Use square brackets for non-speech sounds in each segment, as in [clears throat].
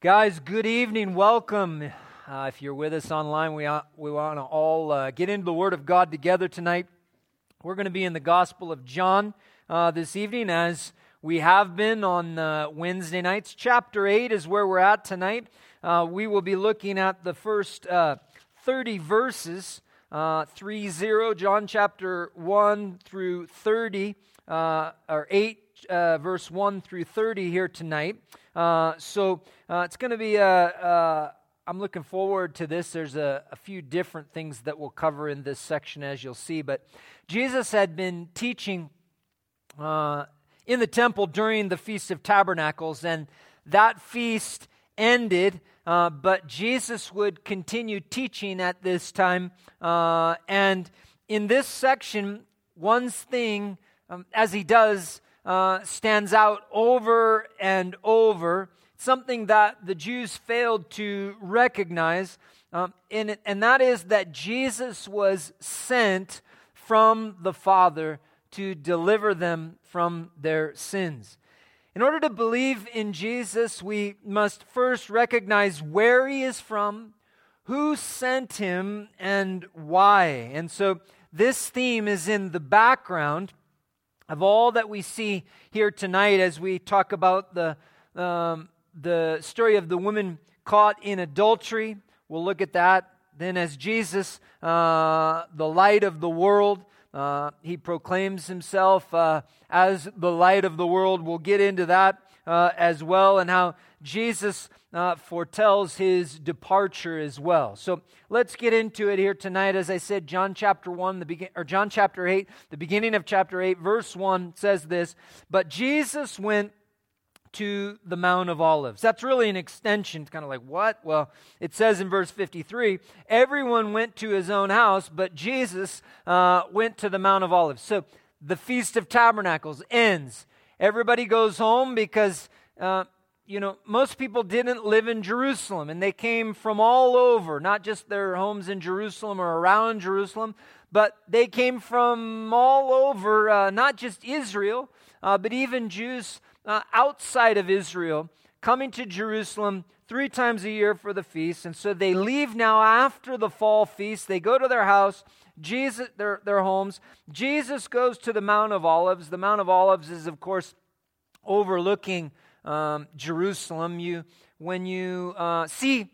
Guys, good evening. Welcome. Uh, if you're with us online, we, uh, we want to all uh, get into the Word of God together tonight. We're going to be in the Gospel of John uh, this evening, as we have been on uh, Wednesday nights. Chapter 8 is where we're at tonight. Uh, we will be looking at the first 30 verses, 3 0, John chapter 1 through 30, or 8, verse 1 through 30 here tonight. Uh, so uh, it's going to be a, a, I'm looking forward to this. There's a, a, few different things that we'll cover in this section, as you'll see. But Jesus had been teaching uh, in the temple during the Feast of Tabernacles, and that feast ended. Uh, but Jesus would continue teaching at this time. Uh, and in this section, one thing, um, as he does, uh, stands out over and over, something that the Jews failed to recognize, um, and, and that is that Jesus was sent from the Father to deliver them from their sins. In order to believe in Jesus, we must first recognize where he is from, who sent him, and why. And so this theme is in the background of all that we see here tonight as we talk about the, um, the story of the woman caught in adultery. We'll look at that. Then, as Jesus, uh, the light of the world, uh, he proclaims himself uh, as the light of the world. We'll get into that uh, as well, and how Jesus uh, foretells his departure as well. So let's get into it here tonight. As I said, John chapter 1, the begin, or John chapter 8, the beginning of chapter 8, verse 1 says this But Jesus went to the Mount of Olives. That's really an extension. It's kind of like, what? Well, it says in verse 53 everyone went to his own house, but Jesus uh, went to the Mount of Olives. So the Feast of Tabernacles ends. Everybody goes home because. Uh, you know, most people didn't live in Jerusalem and they came from all over, not just their homes in Jerusalem or around Jerusalem, but they came from all over, uh, not just Israel, uh, but even Jews uh, outside of Israel coming to Jerusalem three times a year for the feast. And so they leave now after the fall feast. They go to their house, Jesus, their, their homes. Jesus goes to the Mount of Olives. The Mount of Olives is, of course, overlooking um, Jerusalem. You, when you uh, see,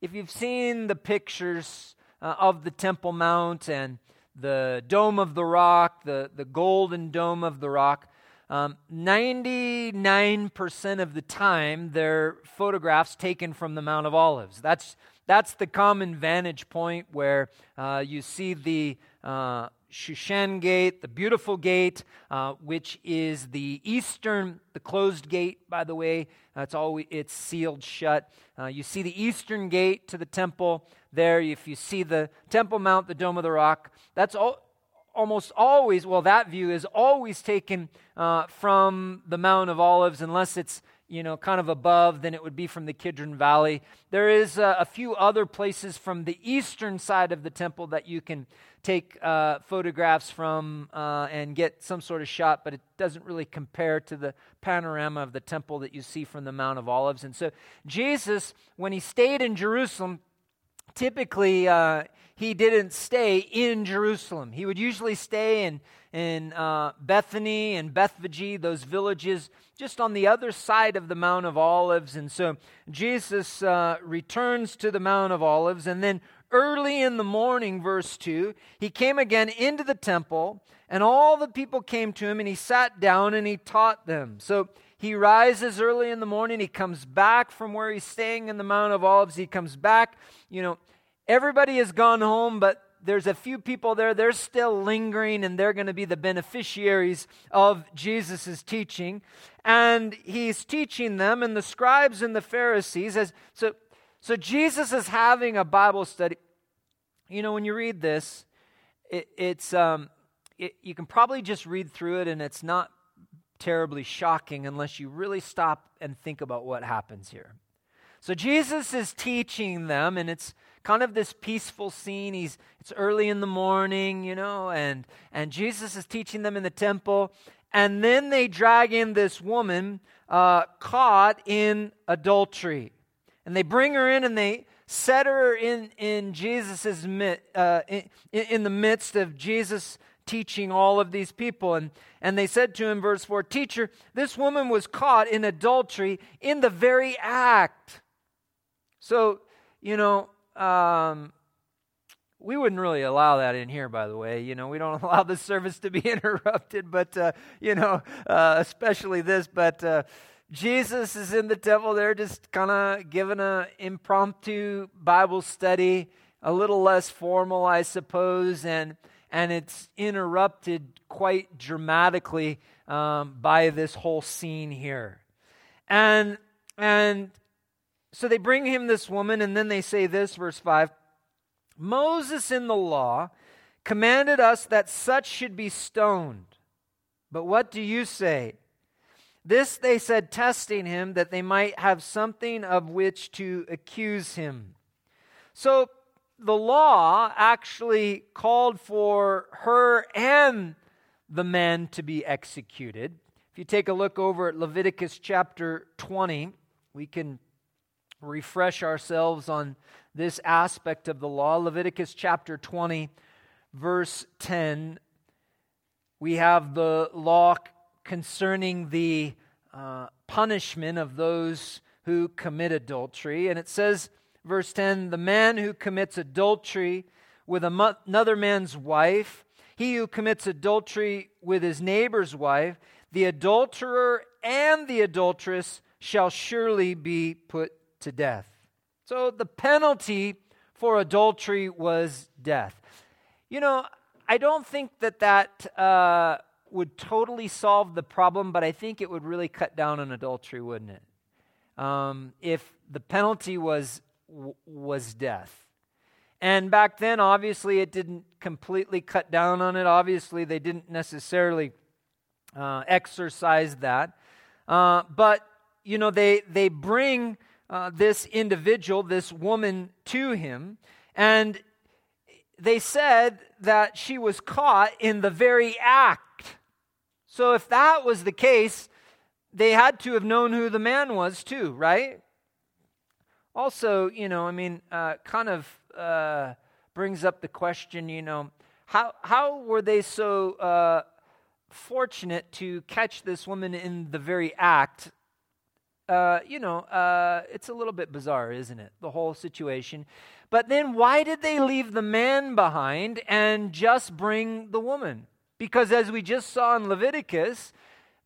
if you've seen the pictures uh, of the Temple Mount and the Dome of the Rock, the, the golden dome of the rock, um, 99% of the time, they're photographs taken from the Mount of Olives. That's, that's the common vantage point where uh, you see the uh, Shushan Gate, the beautiful gate, uh, which is the eastern, the closed gate, by the way. It's always it's sealed shut. Uh, you see the eastern gate to the temple there. If you see the Temple Mount, the Dome of the Rock, that's all, almost always, well, that view is always taken uh, from the Mount of Olives, unless it's you know, kind of above, than it would be from the Kidron Valley. There is a few other places from the eastern side of the temple that you can take uh, photographs from uh, and get some sort of shot, but it doesn't really compare to the panorama of the temple that you see from the Mount of Olives. And so, Jesus, when he stayed in Jerusalem, typically uh, he didn't stay in Jerusalem. He would usually stay in, in uh, Bethany and Bethphage, those villages just on the other side of the Mount of Olives. And so Jesus uh, returns to the Mount of Olives. And then early in the morning, verse 2, he came again into the temple, and all the people came to him, and he sat down and he taught them. So he rises early in the morning. He comes back from where he's staying in the Mount of Olives. He comes back. You know, everybody has gone home, but there's a few people there, they're still lingering, and they're going to be the beneficiaries of Jesus' teaching. And he's teaching them, and the scribes and the Pharisees. As, so, so Jesus is having a Bible study. You know, when you read this, it, it's um, it, you can probably just read through it, and it's not terribly shocking unless you really stop and think about what happens here. So Jesus is teaching them, and it's kind of this peaceful scene. He's it's early in the morning, you know, and and Jesus is teaching them in the temple, and then they drag in this woman uh, caught in adultery. And they bring her in and they set her in, in Jesus's uh, in, in the midst of Jesus teaching all of these people. And, and they said to him, verse 4, Teacher, this woman was caught in adultery in the very act. So, you know, um, we wouldn't really allow that in here, by the way. You know, we don't [laughs] allow the service to be [laughs] interrupted, but, uh, you know, uh, especially this. But uh, Jesus is in the temple there, just kind of giving an impromptu Bible study, a little less formal, I suppose. And, and it's interrupted quite dramatically um, by this whole scene here. And, and so they bring him this woman, and then they say this, verse 5 Moses in the law commanded us that such should be stoned. But what do you say? This they said, testing him, that they might have something of which to accuse him. So the law actually called for her and the man to be executed. If you take a look over at Leviticus chapter 20, we can refresh ourselves on this aspect of the law. Leviticus chapter 20, verse 10, we have the law concerning the uh, punishment of those who commit adultery. And it says, verse 10 the man who commits adultery with another man's wife, he who commits adultery with his neighbor's wife, the adulterer and the adulteress shall surely be put to death. So the penalty for adultery was death. You know, I don't think that that uh, would totally solve the problem, but I think it would really cut down on adultery, wouldn't it? Um, if the penalty was was death. And back then, obviously, it didn't completely cut down on it. Obviously, they didn't necessarily uh, exercise that. Uh, but, you know, they, they bring uh, this individual, this woman, to him. And they said that she was caught in the very act. So if that was the case, they had to have known who the man was, too, right? Also, you know, I mean, uh, kind of uh, brings up the question, you know, how, how were they so uh, fortunate to catch this woman in the very act uh, you know, uh, it's a little bit bizarre, isn't it? The whole situation. But then why did they leave the man behind and just bring the woman? Because as we just saw in Leviticus,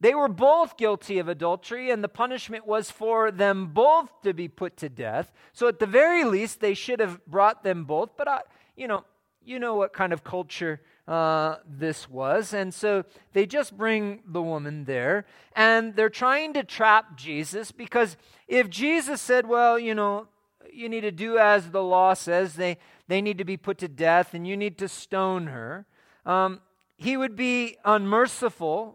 they were both guilty of adultery, and the punishment was for them both to be put to death. So at the very least, they should have brought them both. But, I, you know, you know what kind of culture uh, this was. And so they just bring the woman there, and they're trying to trap Jesus because if Jesus said, Well, you know, you need to do as the law says, they, they need to be put to death, and you need to stone her, um, he would be unmerciful.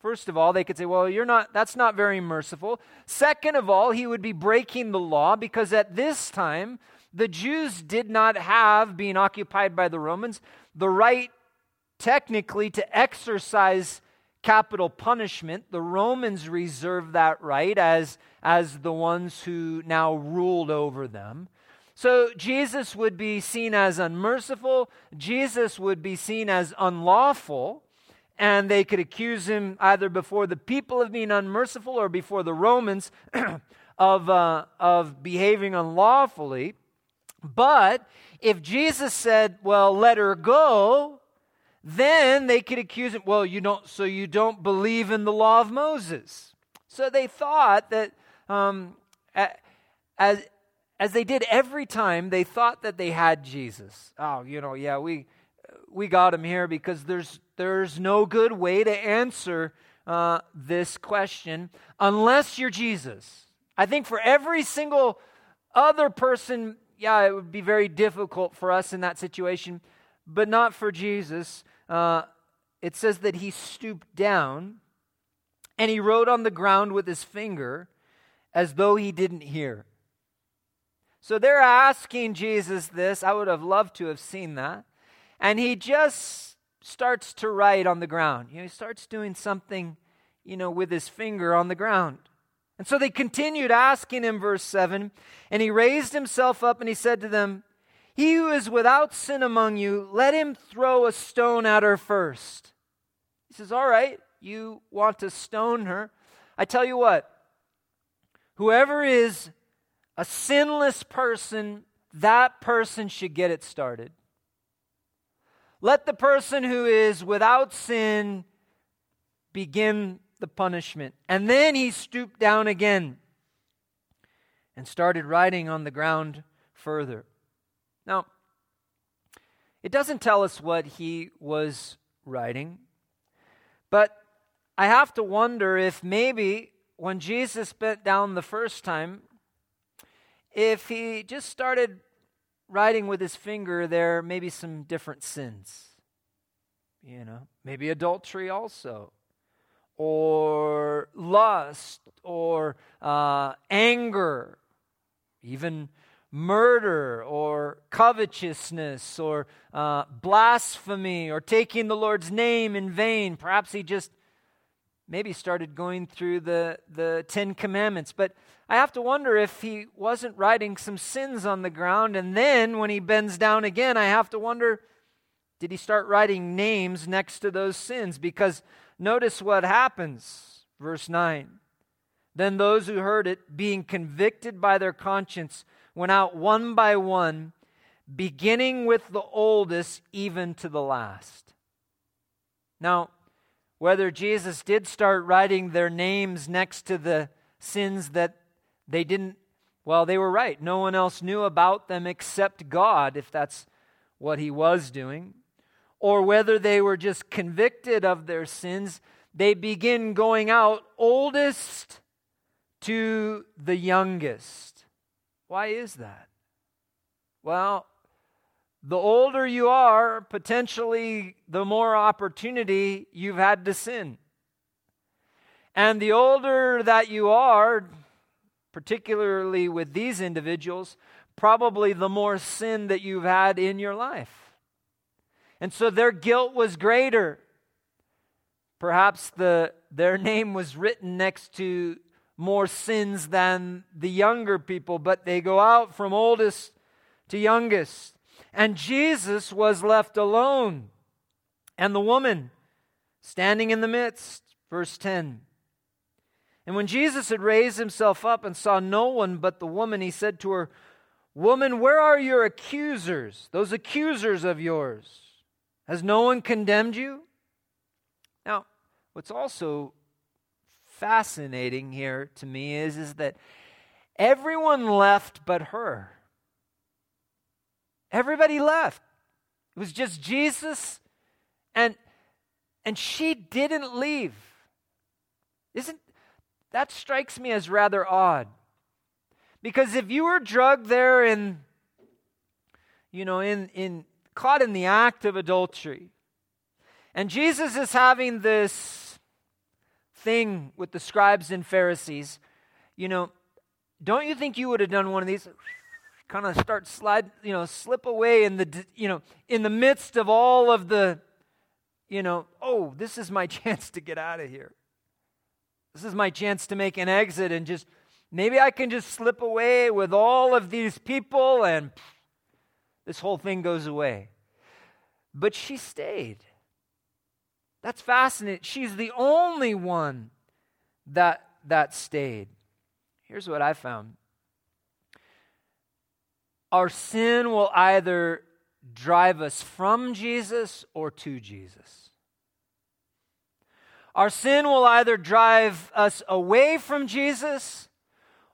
First of all, they could say, well, you're not, that's not very merciful. Second of all, he would be breaking the law because at this time, the Jews did not have, being occupied by the Romans, the right technically to exercise capital punishment. The Romans reserved that right as, as the ones who now ruled over them. So Jesus would be seen as unmerciful, Jesus would be seen as unlawful, and they could accuse him either before the people of being unmerciful or before the Romans [clears throat] of, uh, of behaving unlawfully. But if Jesus said, Well, let her go, then they could accuse him, well, you don't, so you don't believe in the law of Moses. So they thought that, um, as, as they did every time, they thought that they had Jesus. Oh, you know, yeah, we, we got him here because there's, there's no good way to answer uh, this question unless you're Jesus. I think for every single other person, yeah, it would be very difficult for us in that situation, but not for Jesus uh, it says that he stooped down and he wrote on the ground with his finger as though he didn't hear. So they're asking Jesus this. I would have loved to have seen that. And he just starts to write on the ground. You know, he starts doing something, you know, with his finger on the ground. And so they continued asking him, verse 7. And he raised himself up and he said to them, He who is without sin among you, let him throw a stone at her first. He says, All right, you want to stone her. I tell you what, whoever is a sinless person, that person should get it started. Let the person who is without sin begin the punishment. And then he stooped down again and started writing on the ground further. Now, it doesn't tell us what he was writing, but I have to wonder if maybe when Jesus bent down the first time, if he just started writing with his finger there, maybe some different sins. You know, maybe adultery also, or lust, or uh, anger, even murder, or covetousness, or uh, blasphemy, or taking the Lord's name in vain. Perhaps he just maybe started going through the, the Ten Commandments. But I have to wonder if he wasn't writing some sins on the ground. And then when he bends down again, I have to wonder did he start writing names next to those sins? Because notice what happens. Verse 9. Then those who heard it, being convicted by their conscience, went out one by one, beginning with the oldest, even to the last. Now, whether Jesus did start writing their names next to the sins that they didn't, well, they were right. No one else knew about them except God, if that's what he was doing. Or whether they were just convicted of their sins, they begin going out oldest to the youngest. Why is that? Well, the older you are, potentially the more opportunity you've had to sin. And the older that you are, particularly with these individuals, probably the more sin that you've had in your life. And so their guilt was greater. Perhaps the, their name was written next to more sins than the younger people, but they go out from oldest to youngest. And Jesus was left alone, and the woman standing in the midst. Verse 10. And when Jesus had raised himself up and saw no one but the woman, he said to her, Woman, where are your accusers, those accusers of yours? Has no one condemned you? Now, what's also fascinating here to me is, is that everyone left but her. Everybody left. It was just Jesus and and she didn't leave. Isn't that strikes me as rather odd. Because if you were drugged there in you know in in caught in the act of adultery and Jesus is having this thing with the scribes and Pharisees, you know, don't you think you would have done one of these? kind of start slide, you know, slip away in the, you know, in the midst of all of the, you know, oh, this is my [laughs] chance to get out of here. This is my chance to make an exit and just, maybe I can just slip away with all of these people and this whole thing goes away. But she stayed. That's fascinating. She's the only one that that stayed. Here's what I found our sin will either drive us from Jesus or to Jesus. Our sin will either drive us away from Jesus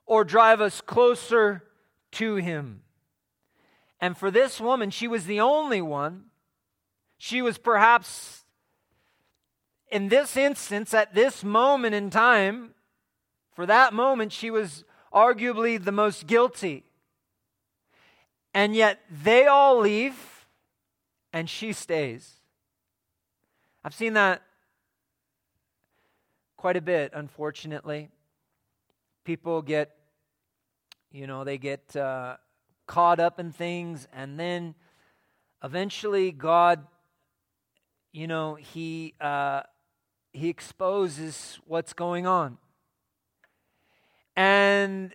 or drive us closer to Him. And for this woman, she was the only one. She was perhaps, in this instance, at this moment in time, for that moment, she was arguably the most guilty. And yet they all leave and she stays. I've seen that quite a bit, unfortunately. People get, you know, they get uh, caught up in things, and then eventually God, you know, He uh, He exposes what's going on. and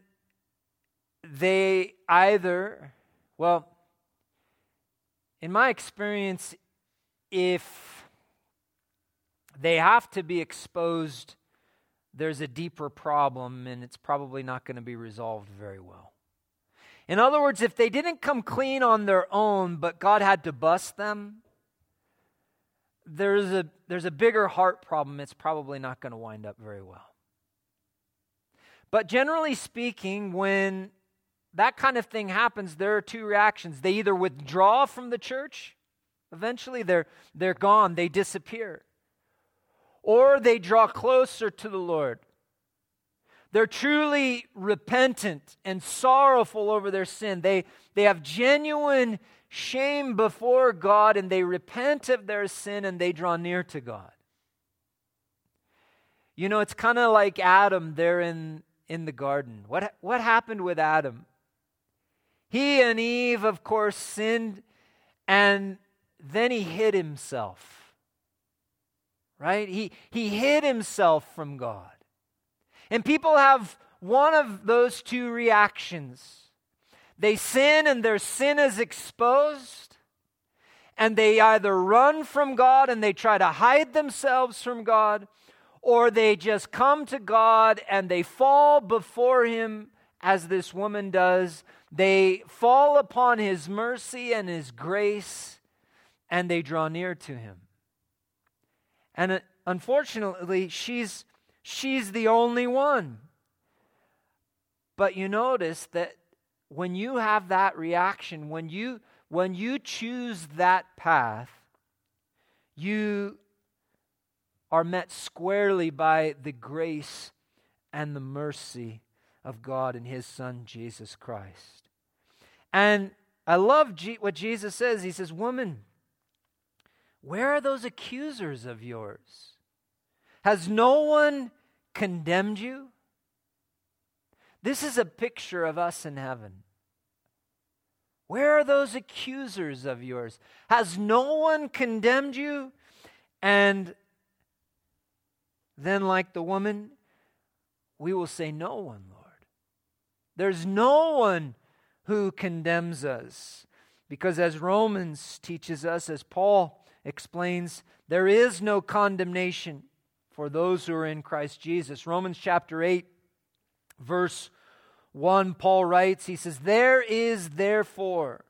they either, well, in my experience, if they have to be exposed, there's a deeper problem and it's probably not going to be resolved very well. In other words, if they didn't come clean on their own, but God had to bust them, there's a, there's a bigger heart problem. It's probably not going to wind up very well. But generally speaking, when that kind of thing happens, there are two reactions. They either withdraw from the church, eventually they're, they're gone, they disappear, or they draw closer to the Lord. They're truly repentant and sorrowful over their sin. They, they have genuine shame before God and they repent of their sin and they draw near to God. You know, it's kind of like Adam there in, in the garden. What, what happened with Adam? He and Eve, of course, sinned and then he hid himself. Right? He, he hid himself from God. And people have one of those two reactions. They sin and their sin is exposed, and they either run from God and they try to hide themselves from God, or they just come to God and they fall before Him as this woman does. They fall upon His mercy and His grace, and they draw near to Him. And uh, unfortunately, she's she's the only one. But you notice that when you have that reaction, when you when you choose that path, you are met squarely by the grace and the mercy of God and his son Jesus Christ. And I love G- what Jesus says. He says, "Woman, where are those accusers of yours?" Has no one condemned you? This is a picture of us in heaven. Where are those accusers of yours? Has no one condemned you? And then, like the woman, we will say, No one, Lord. There's no one who condemns us. Because as Romans teaches us, as Paul explains, there is no condemnation for those who are in Christ Jesus. Romans chapter 8, verse 1, Paul writes, he says, There is therefore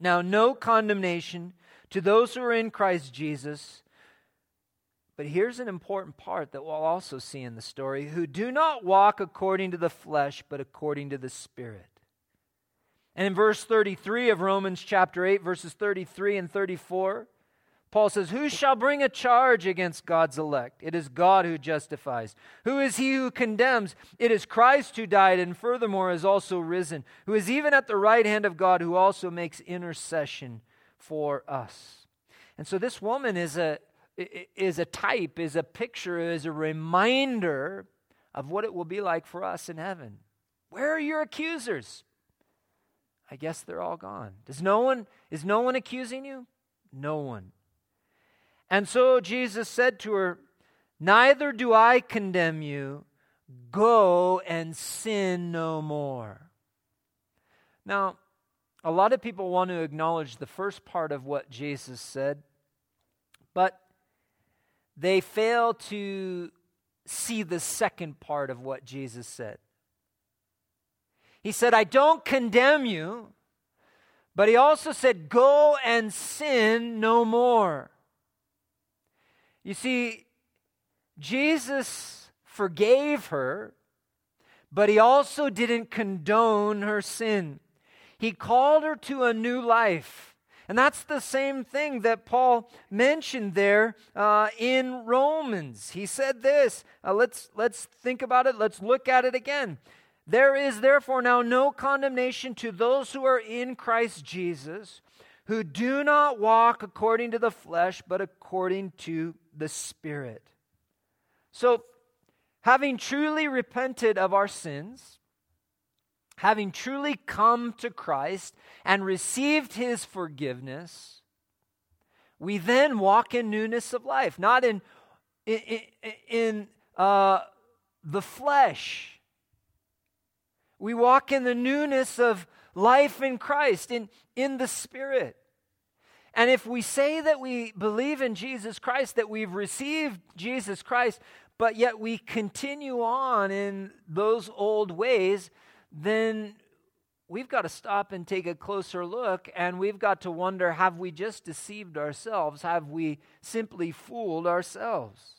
now no condemnation to those who are in Christ Jesus. But here's an important part that we'll also see in the story who do not walk according to the flesh, but according to the Spirit. And in verse 33 of Romans chapter 8, verses 33 and 34, Paul says, Who shall bring a charge against God's elect? It is God who justifies. Who is he who condemns? It is Christ who died and furthermore is also risen, who is even at the right hand of God, who also makes intercession for us. And so this woman is a, is a type, is a picture, is a reminder of what it will be like for us in heaven. Where are your accusers? I guess they're all gone. Does no one is no one accusing you? No one. And so Jesus said to her, Neither do I condemn you. Go and sin no more. Now, a lot of people want to acknowledge the first part of what Jesus said, but they fail to see the second part of what Jesus said. He said, I don't condemn you, but he also said, Go and sin no more. You see, Jesus forgave her, but he also didn't condone her sin. He called her to a new life. And that's the same thing that Paul mentioned there uh, in Romans. He said this. Uh, let's, let's think about it. Let's look at it again. There is therefore now no condemnation to those who are in Christ Jesus, who do not walk according to the flesh, but according to the Spirit. So, having truly repented of our sins, having truly come to Christ and received his forgiveness, we then walk in newness of life, not in, in, in uh, the flesh, We walk in the newness of life in Christ, in, in the Spirit. And if we say that we believe in Jesus Christ, that we've received Jesus Christ, but yet we continue on in those old ways, then we've got to stop and take a closer look and we've got to wonder have we just deceived ourselves? Have we simply fooled ourselves?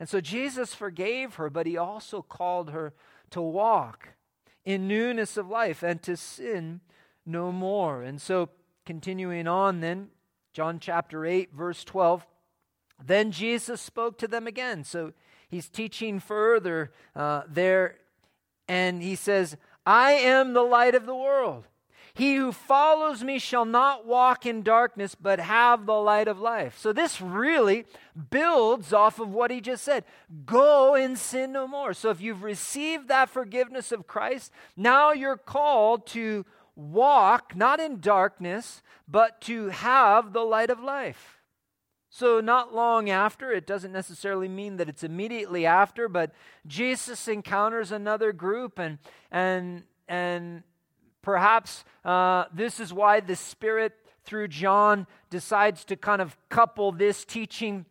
And so Jesus forgave her, but he also called her to walk in newness of life and to sin no more. And so, continuing on, then, John chapter 8, verse 12. Then Jesus spoke to them again. So he's teaching further uh, there, and he says, I am the light of the world. He who follows me shall not walk in darkness, but have the light of life. So, this really builds off of what he just said go and sin no more. So, if you've received that forgiveness of Christ, now you're called to walk not in darkness, but to have the light of life. So, not long after, it doesn't necessarily mean that it's immediately after, but Jesus encounters another group and, and, and Perhaps uh, this is why the Spirit, through John, decides to kind of couple this teaching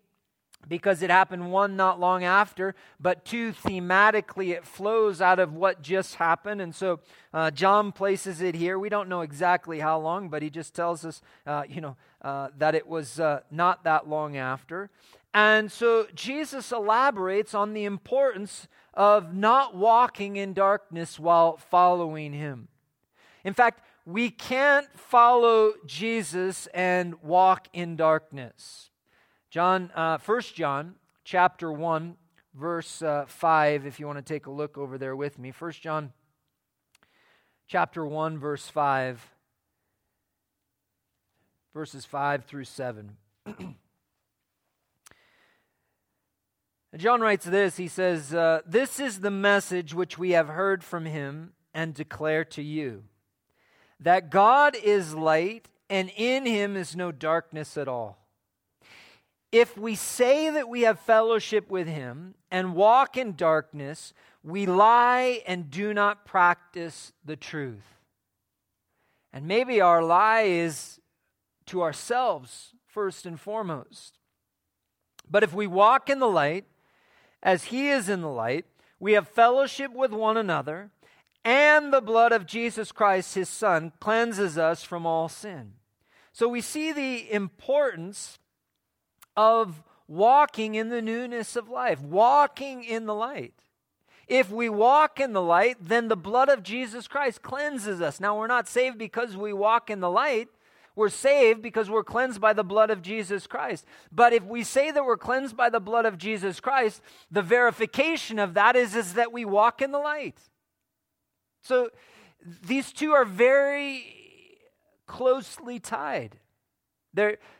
because it happened one not long after, but two, thematically, it flows out of what just happened. And so uh, John places it here. We don't know exactly how long, but he just tells us, uh, you know, uh, that it was uh, not that long after. And so Jesus elaborates on the importance of not walking in darkness while following him. In fact, we can't follow Jesus and walk in darkness. John, uh, 1 John chapter 1, verse uh, 5, if you want to take a look over there with me. 1 John chapter 1, verse 5, verses 5 through 7. [clears throat] John writes this He says, uh, This is the message which we have heard from him and declare to you that God is light and in him is no darkness at all. If we say that we have fellowship with him and walk in darkness, we lie and do not practice the truth. And maybe our lie is to ourselves first and foremost. But if we walk in the light, as he is in the light, we have fellowship with one another and the blood of Jesus Christ, his Son, cleanses us from all sin. So we see the importance of walking in the newness of life, walking in the light. If we walk in the light, then the blood of Jesus Christ cleanses us. Now, we're not saved because we walk in the light. We're saved because we're cleansed by the blood of Jesus Christ. But if we say that we're cleansed by the blood of Jesus Christ, the verification of that is, is that we walk in the light. So these two are very closely tied.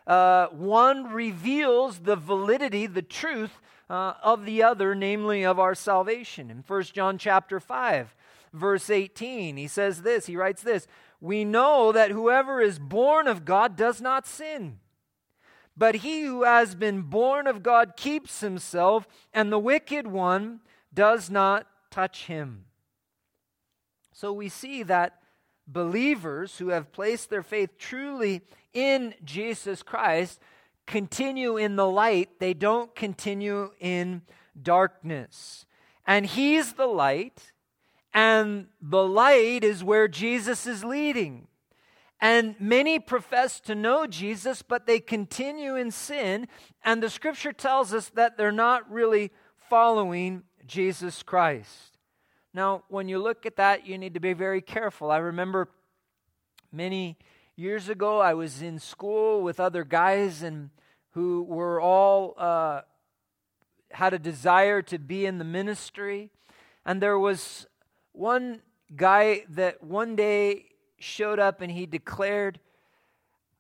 Uh, one reveals the validity, the truth uh, of the other, namely of our salvation. In 1 John chapter 5, verse 18, he says this, he writes this, We know that whoever is born of God does not sin. But he who has been born of God keeps himself, and the wicked one does not touch him. So we see that believers who have placed their faith truly in Jesus Christ continue in the light, they don't continue in darkness. And He's the light, and the light is where Jesus is leading. And many profess to know Jesus, but they continue in sin. And the scripture tells us that they're not really following Jesus Christ. Now, when you look at that, you need to be very careful. I remember many years ago, I was in school with other guys and who were all uh, had a desire to be in the ministry, and there was one guy that one day showed up and he declared,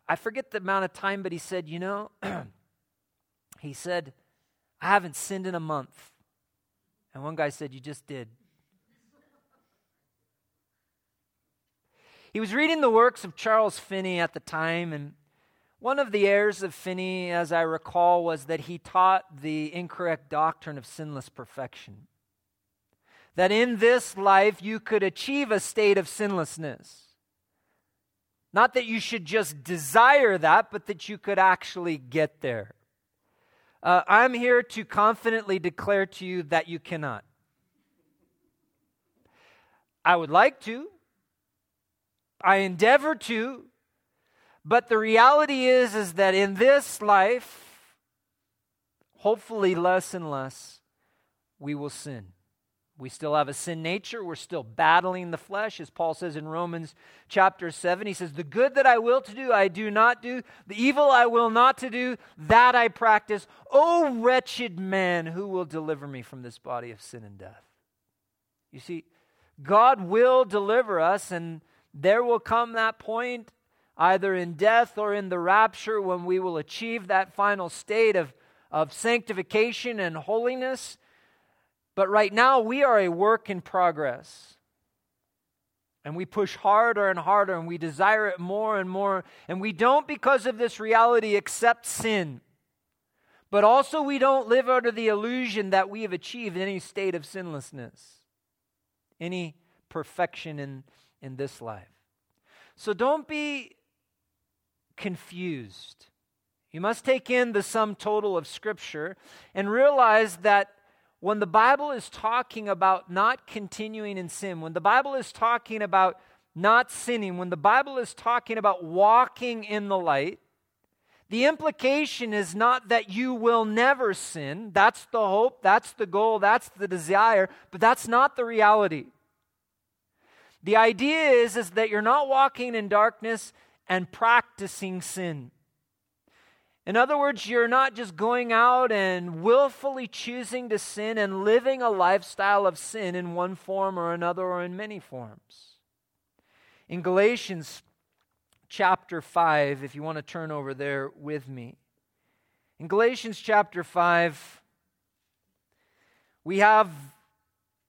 I forget the amount of time, but he said, you know, [clears throat] he said, I haven't sinned in a month. And one guy said, You just did. He was reading the works of Charles Finney at the time, and one of the errors of Finney, as I recall, was that he taught the incorrect doctrine of sinless perfection. that in this life you could achieve a state of sinlessness. Not that you should just desire that, but that you could actually get there. Uh, I'm here to confidently declare to you that you cannot. I would like to, I endeavor to, but the reality is is that in this life, hopefully less and less, we will sin. We still have a sin nature. We're still battling the flesh, as Paul says in Romans chapter 7. He says, The good that I will to do, I do not do. The evil I will not to do, that I practice. O wretched man, who will deliver me from this body of sin and death? You see, God will deliver us, and there will come that point, either in death or in the rapture, when we will achieve that final state of, of sanctification and holiness but right now, we are a work in progress. And we push harder and harder, and we desire it more and more. And we don't, because of this reality, accept sin. But also, we don't live under the illusion that we have achieved any state of sinlessness, any perfection in, in this life. So don't be confused. You must take in the sum total of Scripture and realize that when the Bible is talking about not continuing in sin, when the Bible is talking about not sinning, when the Bible is talking about walking in the light, the implication is not that you will never sin. That's the hope, that's the goal, that's the desire, but that's not the reality. The idea is, is that you're not walking in darkness and practicing sin. In other words, you're not just going out and willfully choosing to sin and living a lifestyle of sin in one form or another or in many forms. In Galatians chapter 5, if you want to turn over there with me, in Galatians chapter 5, we have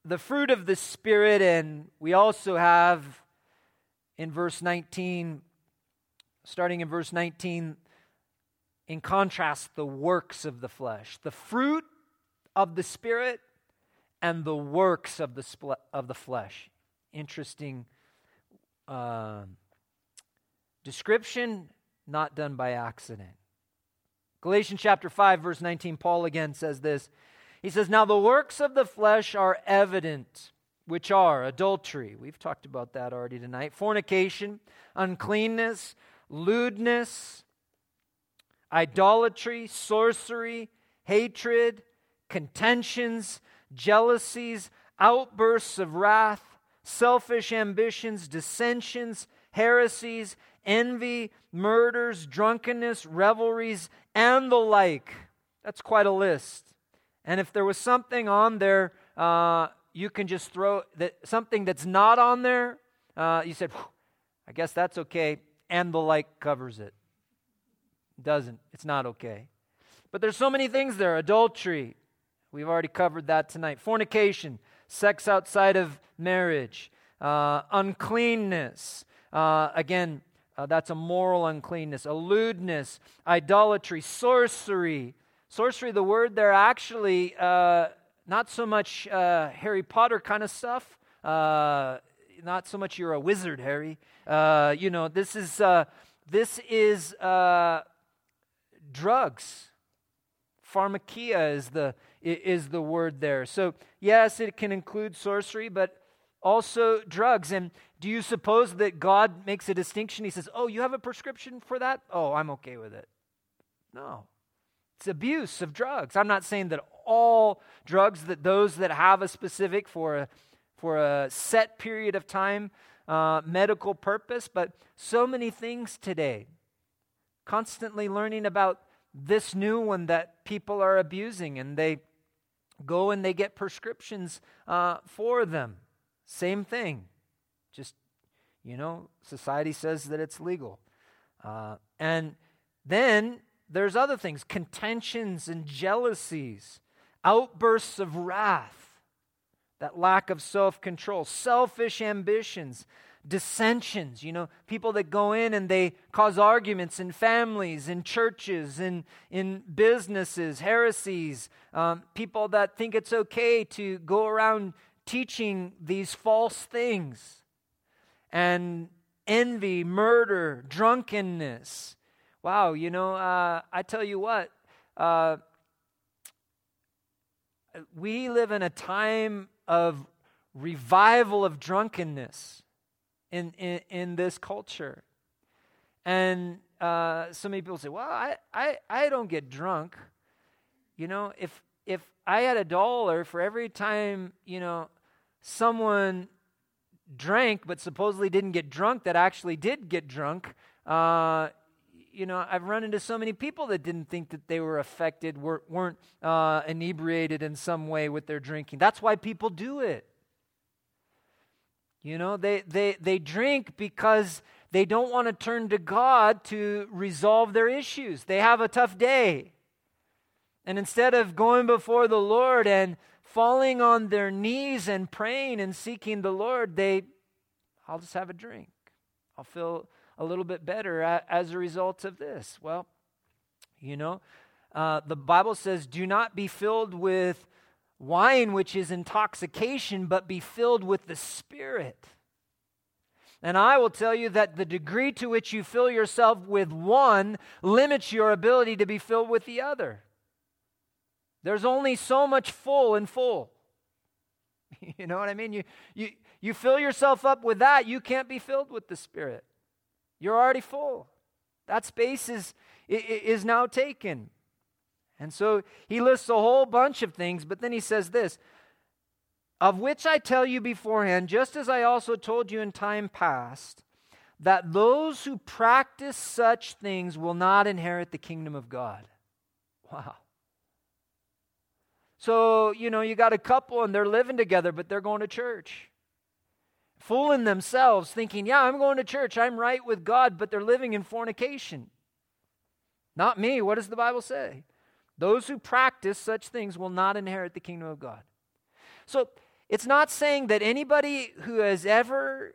the fruit of the Spirit, and we also have in verse 19, starting in verse 19, in contrast, the works of the flesh, the fruit of the Spirit and the works of the, spl- of the flesh. Interesting uh, description, not done by accident. Galatians chapter 5, verse 19, Paul again says this. He says, Now the works of the flesh are evident, which are adultery. We've talked about that already tonight. Fornication, uncleanness, lewdness idolatry, sorcery, hatred, contentions, jealousies, outbursts of wrath, selfish ambitions, dissensions, heresies, envy, murders, drunkenness, revelries, and the like. That's quite a list. And if there was something on there, uh, you can just throw that something that's not on there. Uh, you said, I guess that's okay, and the like covers it doesn't. It's not okay. But there's so many things there adultery. We've already covered that tonight. Fornication, sex outside of marriage, uh, uncleanness. Uh, again, uh, that's a moral uncleanness. A lewdness, idolatry, sorcery. Sorcery, the word there actually, uh, not so much uh, Harry Potter kind of stuff. Uh, not so much you're a wizard, Harry. you know, this is this is drugs. Pharmakia is the, is the word there. So, yes, it can include sorcery, but also drugs. And do you suppose that God makes a distinction? He says, Oh, you have a prescription for that? Oh, I'm okay with it. No. It's abuse of drugs. I'm not saying that all drugs, that those that have a specific for a, for a set period of time uh, medical purpose, but so many things today constantly learning about this new one that people are abusing, and they go and they get prescriptions uh, for them. Same thing. Just, you know, society says that it's legal. Uh, and then there's other things contentions and jealousies, outbursts of wrath, that lack of self control, selfish ambitions, dissensions, you know, people that go in and they cause arguments in families, in churches, in, in businesses, heresies, um, people that think it's okay to go around teaching these false things and envy, murder, drunkenness. Wow, you know, uh, I tell you what, uh, we live in a time of revival of drunkenness in, in, in this culture. And uh, so many people say, well, I, I, I don't get drunk. You know, if, if I had a dollar for every time, you know, someone drank but supposedly didn't get drunk that actually did get drunk, uh, you know, I've run into so many people that didn't think that they were affected, were, weren't uh, inebriated in some way with their drinking. That's why people do it. You know, they, they, they drink because they don't want to turn to God to resolve their issues. They have a tough day. And instead of going before the Lord and falling on their knees and praying and seeking the Lord, they, I'll just have a drink. I'll feel a little bit better as a result of this. Well, you know, uh, the Bible says, do not be filled with wine, which is intoxication, but be filled with the Spirit. And I will tell you that the degree to which you fill yourself with one limits your ability to be filled with the other. There's only so much full and full. [laughs] You know what I mean? You, you, you fill yourself up with that, you can't be filled with the Spirit. You're already full. That space is, is now taken. And so he lists a whole bunch of things, but then he says this Of which I tell you beforehand, just as I also told you in time past, that those who practice such things will not inherit the kingdom of God. Wow. So, you know, you got a couple and they're living together, but they're going to church. Fooling themselves, thinking, yeah, I'm going to church, I'm right with God, but they're living in fornication. Not me. What does the Bible say? Those who practice such things will not inherit the kingdom of God. So it's not saying that anybody who has ever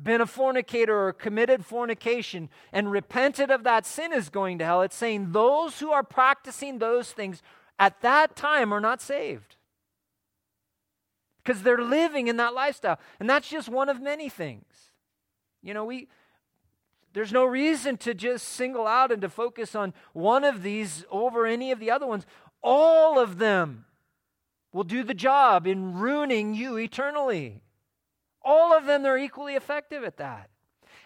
been a fornicator or committed fornication and repented of that sin is going to hell. It's saying those who are practicing those things at that time are not saved because they're living in that lifestyle. And that's just one of many things. You know, we there's no reason to just single out and to focus on one of these over any of the other ones. All of them will do the job in ruining you eternally. All of them they're equally effective at that.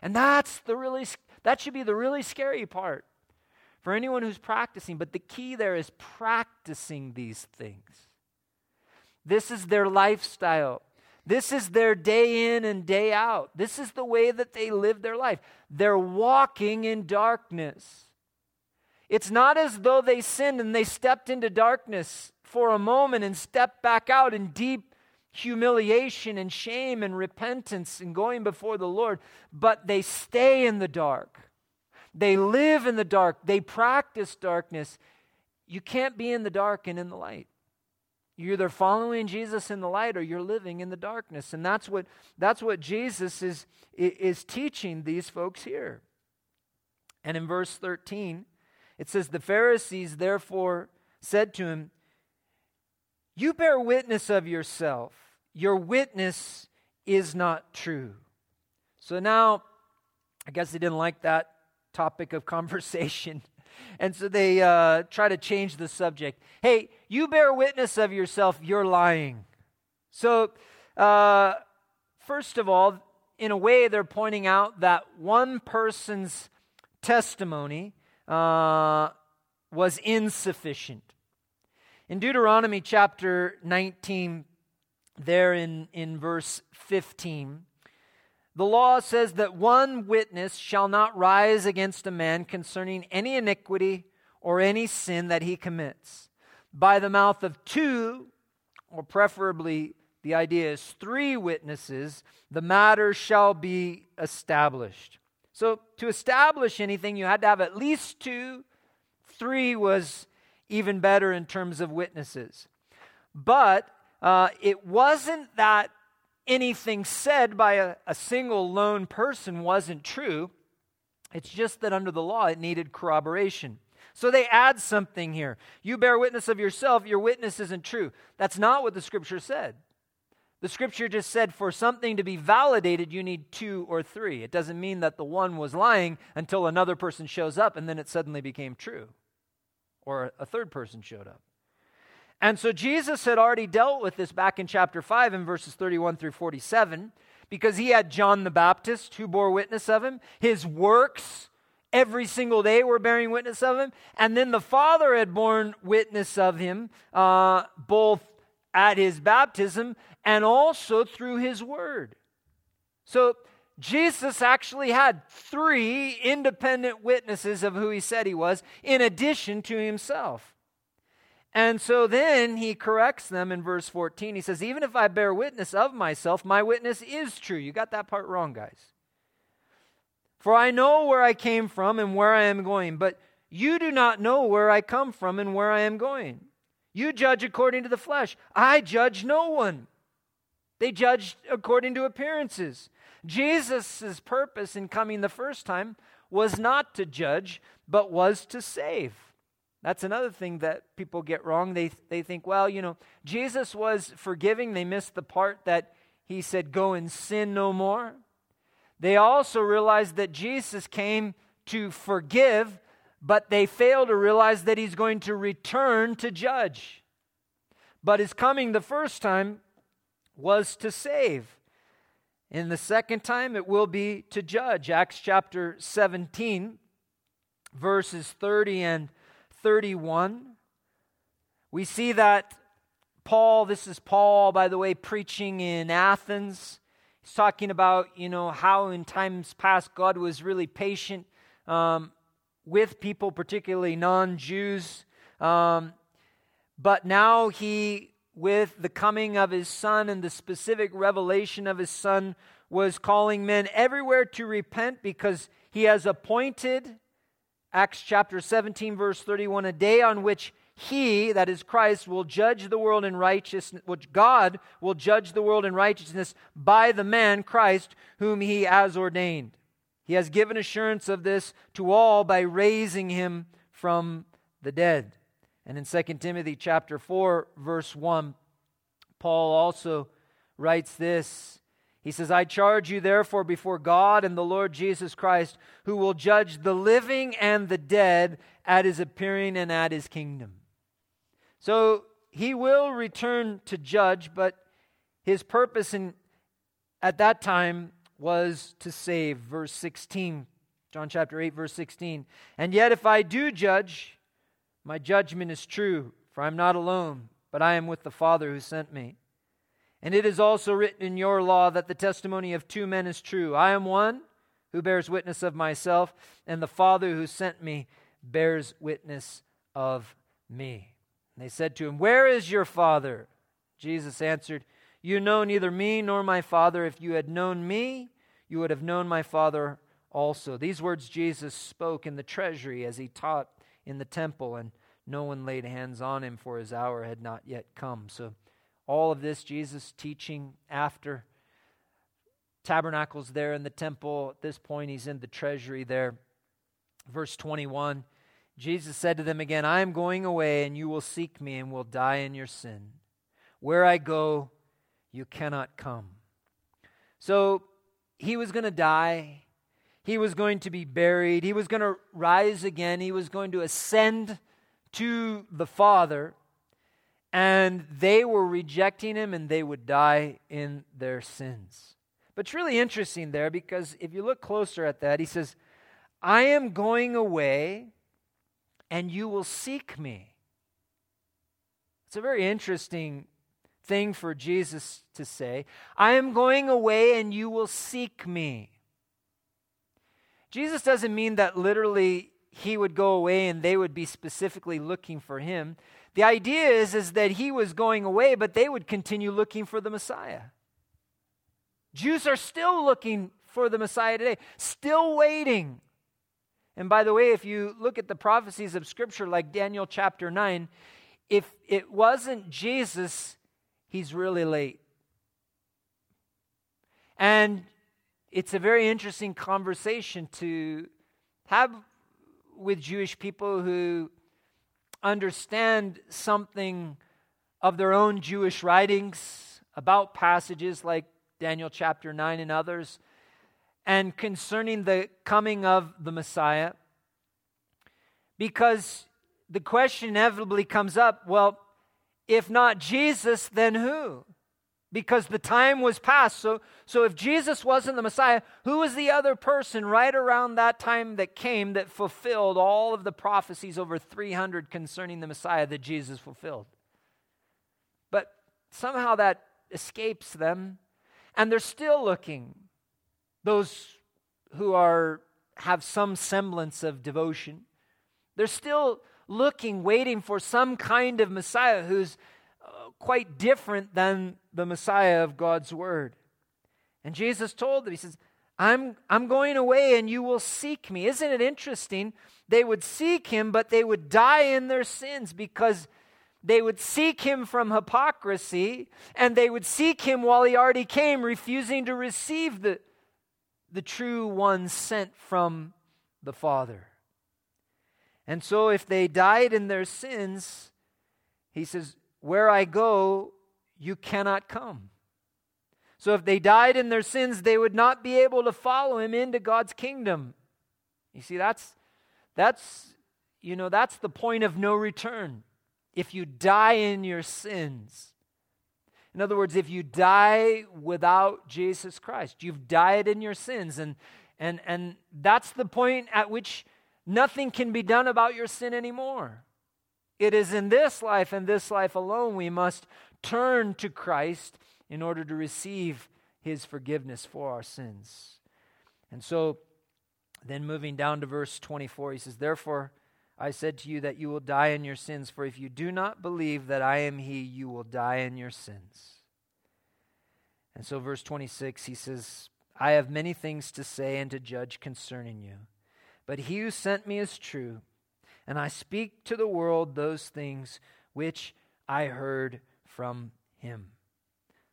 And that's the really that should be the really scary part for anyone who's practicing, but the key there is practicing these things. This is their lifestyle. This is their day in and day out. This is the way that they live their life. They're walking in darkness. It's not as though they sinned and they stepped into darkness for a moment and stepped back out in deep humiliation and shame and repentance and going before the Lord, but they stay in the dark. They live in the dark. They practice darkness. You can't be in the dark and in the light. You're either following Jesus in the light or you're living in the darkness. And that's what, that's what Jesus is, is teaching these folks here. And in verse 13, it says, The Pharisees therefore said to him, You bear witness of yourself. Your witness is not true. So now, I guess they didn't like that topic of [laughs] conversation. And so they uh, try to change the subject. Hey, you bear witness of yourself, you're lying. So, uh, first of all, in a way, they're pointing out that one person's testimony uh, was insufficient. In Deuteronomy chapter 19, there in, in verse 15, the law says that one witness shall not rise against a man concerning any iniquity or any sin that he commits. By the mouth of two, or preferably the idea is three witnesses, the matter shall be established. So, to establish anything, you had to have at least two. Three was even better in terms of witnesses. But uh, it wasn't that anything said by a, a single lone person wasn't true. It's just that under the law it needed corroboration. So they add something here. You bear witness of yourself, your witness isn't true. That's not what the scripture said. The scripture just said for something to be validated, you need two or three. It doesn't mean that the one was lying until another person shows up and then it suddenly became true, or a third person showed up. And so Jesus had already dealt with this back in chapter 5 in verses 31 through 47 because he had John the Baptist who bore witness of him. His works every single day were bearing witness of him. And then the Father had borne witness of him uh, both at his baptism and also through his word. So Jesus actually had three independent witnesses of who he said he was, in addition to himself. And so then he corrects them in verse 14. He says, Even if I bear witness of myself, my witness is true. You got that part wrong, guys. For I know where I came from and where I am going, but you do not know where I come from and where I am going. You judge according to the flesh. I judge no one. They judged according to appearances. Jesus' purpose in coming the first time was not to judge, but was to save. That's another thing that people get wrong. They, they think, well, you know, Jesus was forgiving. They missed the part that he said, go and sin no more. They also realize that Jesus came to forgive, but they fail to realize that he's going to return to judge. But his coming the first time was to save. In the second time, it will be to judge. Acts chapter 17, verses 30 and 31, we see that Paul, this is Paul, by the way, preaching in Athens. He's talking about, you know, how in times past God was really patient um, with people, particularly non Jews. Um, but now he, with the coming of his son and the specific revelation of his son, was calling men everywhere to repent because he has appointed Acts chapter 17, verse 31, a day on which he, that is Christ, will judge the world in righteousness, which God will judge the world in righteousness by the man, Christ, whom he has ordained. He has given assurance of this to all by raising him from the dead. And in 2 Timothy chapter 4, verse 1, Paul also writes this he says, I charge you therefore before God and the Lord Jesus Christ, who will judge the living and the dead at his appearing and at his kingdom. So he will return to judge, but his purpose in, at that time was to save. Verse 16, John chapter 8, verse 16. And yet, if I do judge, my judgment is true, for I am not alone, but I am with the Father who sent me. And it is also written in your law that the testimony of two men is true. I am one who bears witness of myself, and the Father who sent me bears witness of me. And they said to him, Where is your Father? Jesus answered, You know neither me nor my Father. If you had known me, you would have known my Father also. These words Jesus spoke in the treasury as he taught in the temple, and no one laid hands on him, for his hour had not yet come. So, all of this, Jesus teaching after tabernacles there in the temple. At this point, he's in the treasury there. Verse 21 Jesus said to them again, I am going away, and you will seek me and will die in your sin. Where I go, you cannot come. So he was going to die. He was going to be buried. He was going to rise again. He was going to ascend to the Father and they were rejecting him and they would die in their sins. But it's really interesting there because if you look closer at that, he says, I am going away and you will seek me. It's a very interesting thing for Jesus to say. I am going away and you will seek me. Jesus doesn't mean that literally he would go away and they would be specifically looking for him. The idea is, is that he was going away, but they would continue looking for the Messiah. Jews are still looking for the Messiah today, still waiting. And by the way, if you look at the prophecies of Scripture, like Daniel chapter 9, if it wasn't Jesus, he's really late. And it's a very interesting conversation to have with Jewish people who understand something of their own Jewish writings, about passages like Daniel chapter 9 and others, and concerning the coming of the Messiah. Because the question inevitably comes up well, if not Jesus, then who? Because the time was past. So, so if Jesus wasn't the Messiah, who was the other person right around that time that came that fulfilled all of the prophecies over 300 concerning the Messiah that Jesus fulfilled? But somehow that escapes them, and they're still looking. Those who are have some semblance of devotion, they're still looking, waiting for some kind of Messiah who's quite different than the Messiah of God's Word. And Jesus told them, He says, I'm, I'm going away and you will seek me. Isn't it interesting? They would seek him, but they would die in their sins because they would seek him from hypocrisy and they would seek him while he already came, refusing to receive the, the true one sent from the Father. And so, if they died in their sins, he says, Where I go, you cannot come. So, if they died in their sins, they would not be able to follow him into God's kingdom. You see, that's, that's, you know, that's the point of no return. If you die in your sins, in other words, if you die without Jesus Christ, you've died in your sins. And, and, and that's the point at which Nothing can be done about your sin anymore. It is in this life and this life alone we must turn to Christ in order to receive his forgiveness for our sins. And so, then moving down to verse 24, he says, Therefore, I said to you that you will die in your sins, for if you do not believe that I am he, you will die in your sins. And so, verse 26, he says, I have many things to say and to judge concerning you. But he who sent me is true, and I speak to the world those things which I heard from him.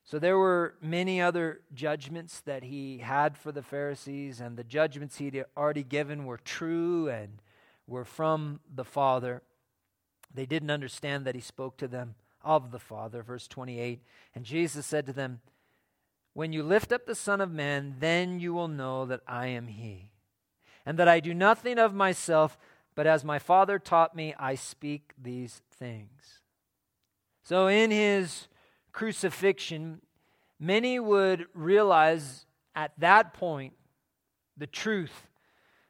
So there were many other judgments that he had for the Pharisees, and the judgments he'd already given were true and were from the Father. They didn't understand that he spoke to them of the Father. Verse 28 And Jesus said to them, When you lift up the Son of Man, then you will know that I am he and that I do nothing of myself, but as my Father taught me, I speak these things. So in his crucifixion, many would realize at that point the truth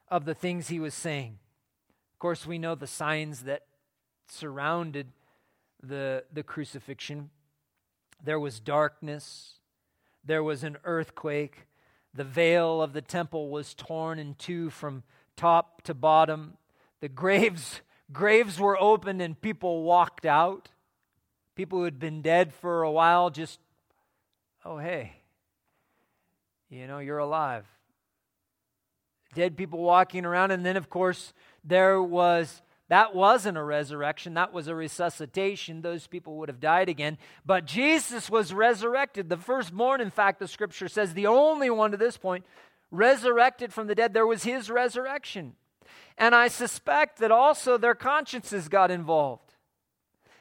of the things he was saying. Of course, we know the signs that surrounded the, the crucifixion. There was darkness, there was an earthquake, the veil of the temple was torn in two from top to bottom. The graves, graves were opened and people walked out. People who had been dead for a while just, oh, hey, you know, you're alive. Dead people walking around. And then, of course, there was that wasn't a resurrection, that was a resuscitation. Those people would have died again. But Jesus was resurrected. The firstborn, in fact, the scripture says, the only one to this point, resurrected from the dead. There was his resurrection. And I suspect that also their consciences got involved.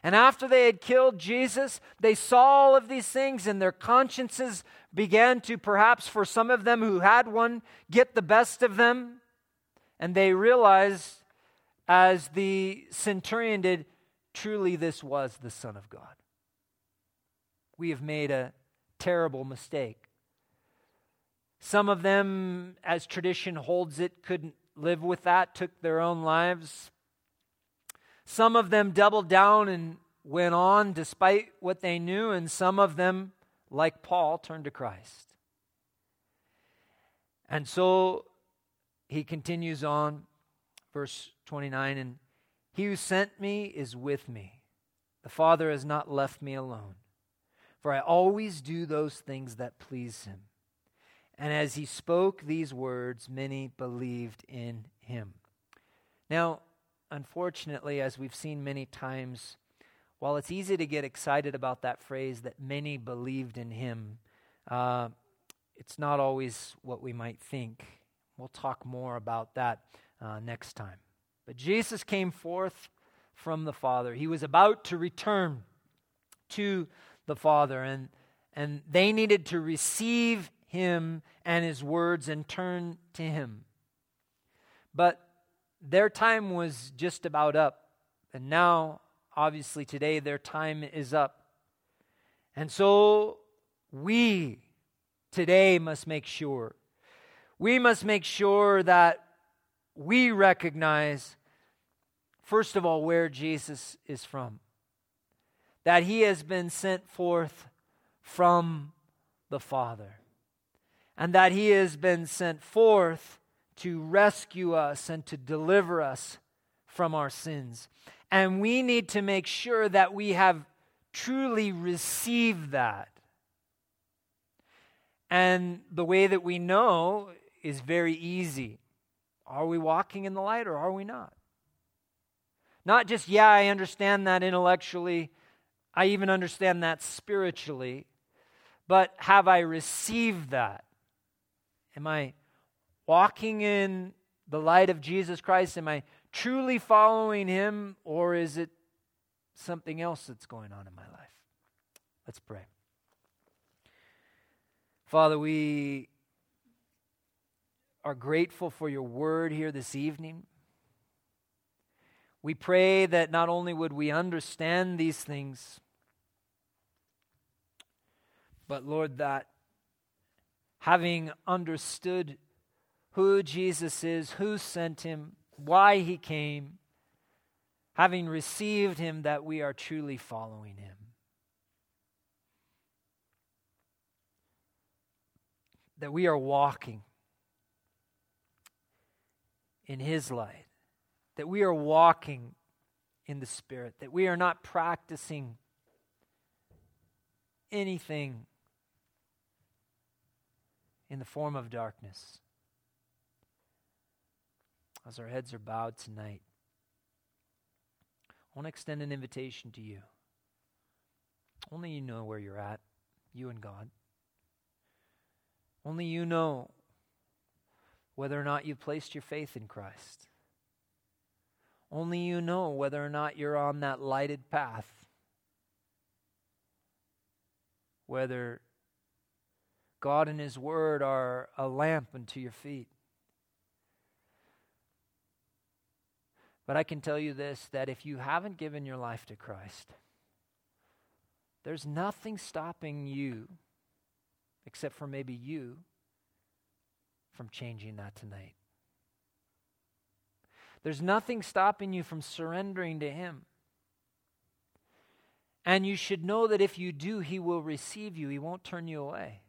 And after they had killed Jesus, they saw all of these things, and their consciences began to, perhaps for some of them who had one, get the best of them. And they realized as the centurion did, truly this was the Son of God. We have made a terrible mistake. Some of them, as tradition holds it, couldn't live with that, took their own lives. Some of them doubled down and went on despite what they knew, and some of them, like Paul, turned to Christ. And so he continues on, verse 29 And he who sent me is with me. The Father has not left me alone, for I always do those things that please him. And as he spoke these words, many believed in him. Now, unfortunately, as we've seen many times, while it's easy to get excited about that phrase that many believed in him, uh, it's not always what we might think. We'll talk more about that uh, next time. But Jesus came forth from the Father. He was about to return to the Father. And, and they needed to receive him and his words and turn to him. But their time was just about up. And now, obviously, today their time is up. And so we today must make sure. We must make sure that we recognize, first of all, where Jesus is from. That he has been sent forth from the Father. And that he has been sent forth to rescue us and to deliver us from our sins. And we need to make sure that we have truly received that. And the way that we know is very easy. Are we walking in the light or are we not? Not just, yeah, I understand that intellectually, I even understand that spiritually, but have I received that? Am I walking in the light of Jesus Christ? Am I truly following Him, or is it something else that's going on in my life? Let's pray. Father, we are grateful for your word here this evening. We pray that not only would we understand these things, but Lord, that having understood who Jesus is, who sent him, why he came, having received him, that we are truly following him. That we are walking in his light, that we are walking in the Spirit, that we are not practicing anything in the form of darkness as our heads are bowed tonight, I want to extend an invitation to you. Only you know where you're at, you and God. Only you know whether or not you've placed your faith in Christ. Only you know whether or not you're on that lighted path. Whether God and His Word are a lamp unto your feet. But I can tell you this that if you haven't given your life to Christ, there's nothing stopping you, except for maybe you, from changing that tonight. There's nothing stopping you from surrendering to Him. And you should know that if you do, He will receive you, He won't turn you away.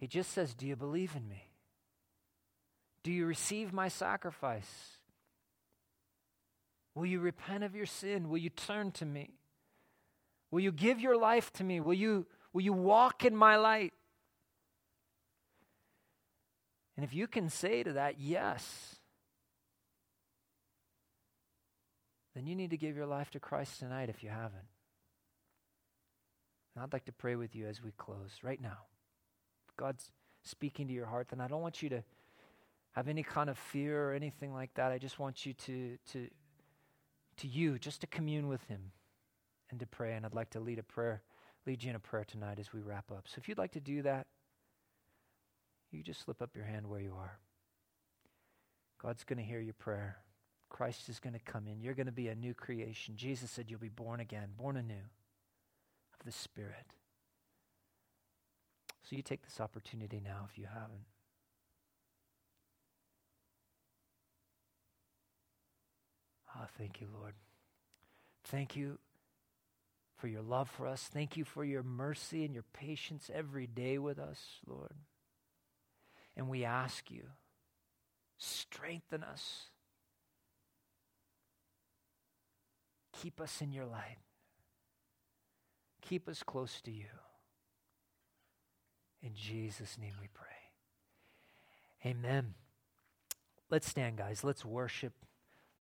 He just says, Do you believe in me? Do you receive my sacrifice? Will you repent of your sin? Will you turn to me? Will you give your life to me? Will you, will you walk in my light? And if you can say to that, yes, then you need to give your life to Christ tonight if you haven't. And I'd like to pray with you as we close right now. God's speaking to your heart, then I don't want you to have any kind of fear or anything like that. I just want you to, to, to you, just to commune with Him and to pray. And I'd like to lead a prayer, lead you in a prayer tonight as we wrap up. So if you'd like to do that, you just slip up your hand where you are. God's going to hear your prayer. Christ is going to come in. You're going to be a new creation. Jesus said you'll be born again, born anew of the Spirit. So you take this opportunity now if you haven't. Oh, thank you, Lord. Thank you for your love for us. Thank you for your mercy and your patience every day with us, Lord. And we ask you, strengthen us. Keep us in your light. Keep us close to you. In Jesus' name we pray. Amen. Let's stand, guys. Let's worship.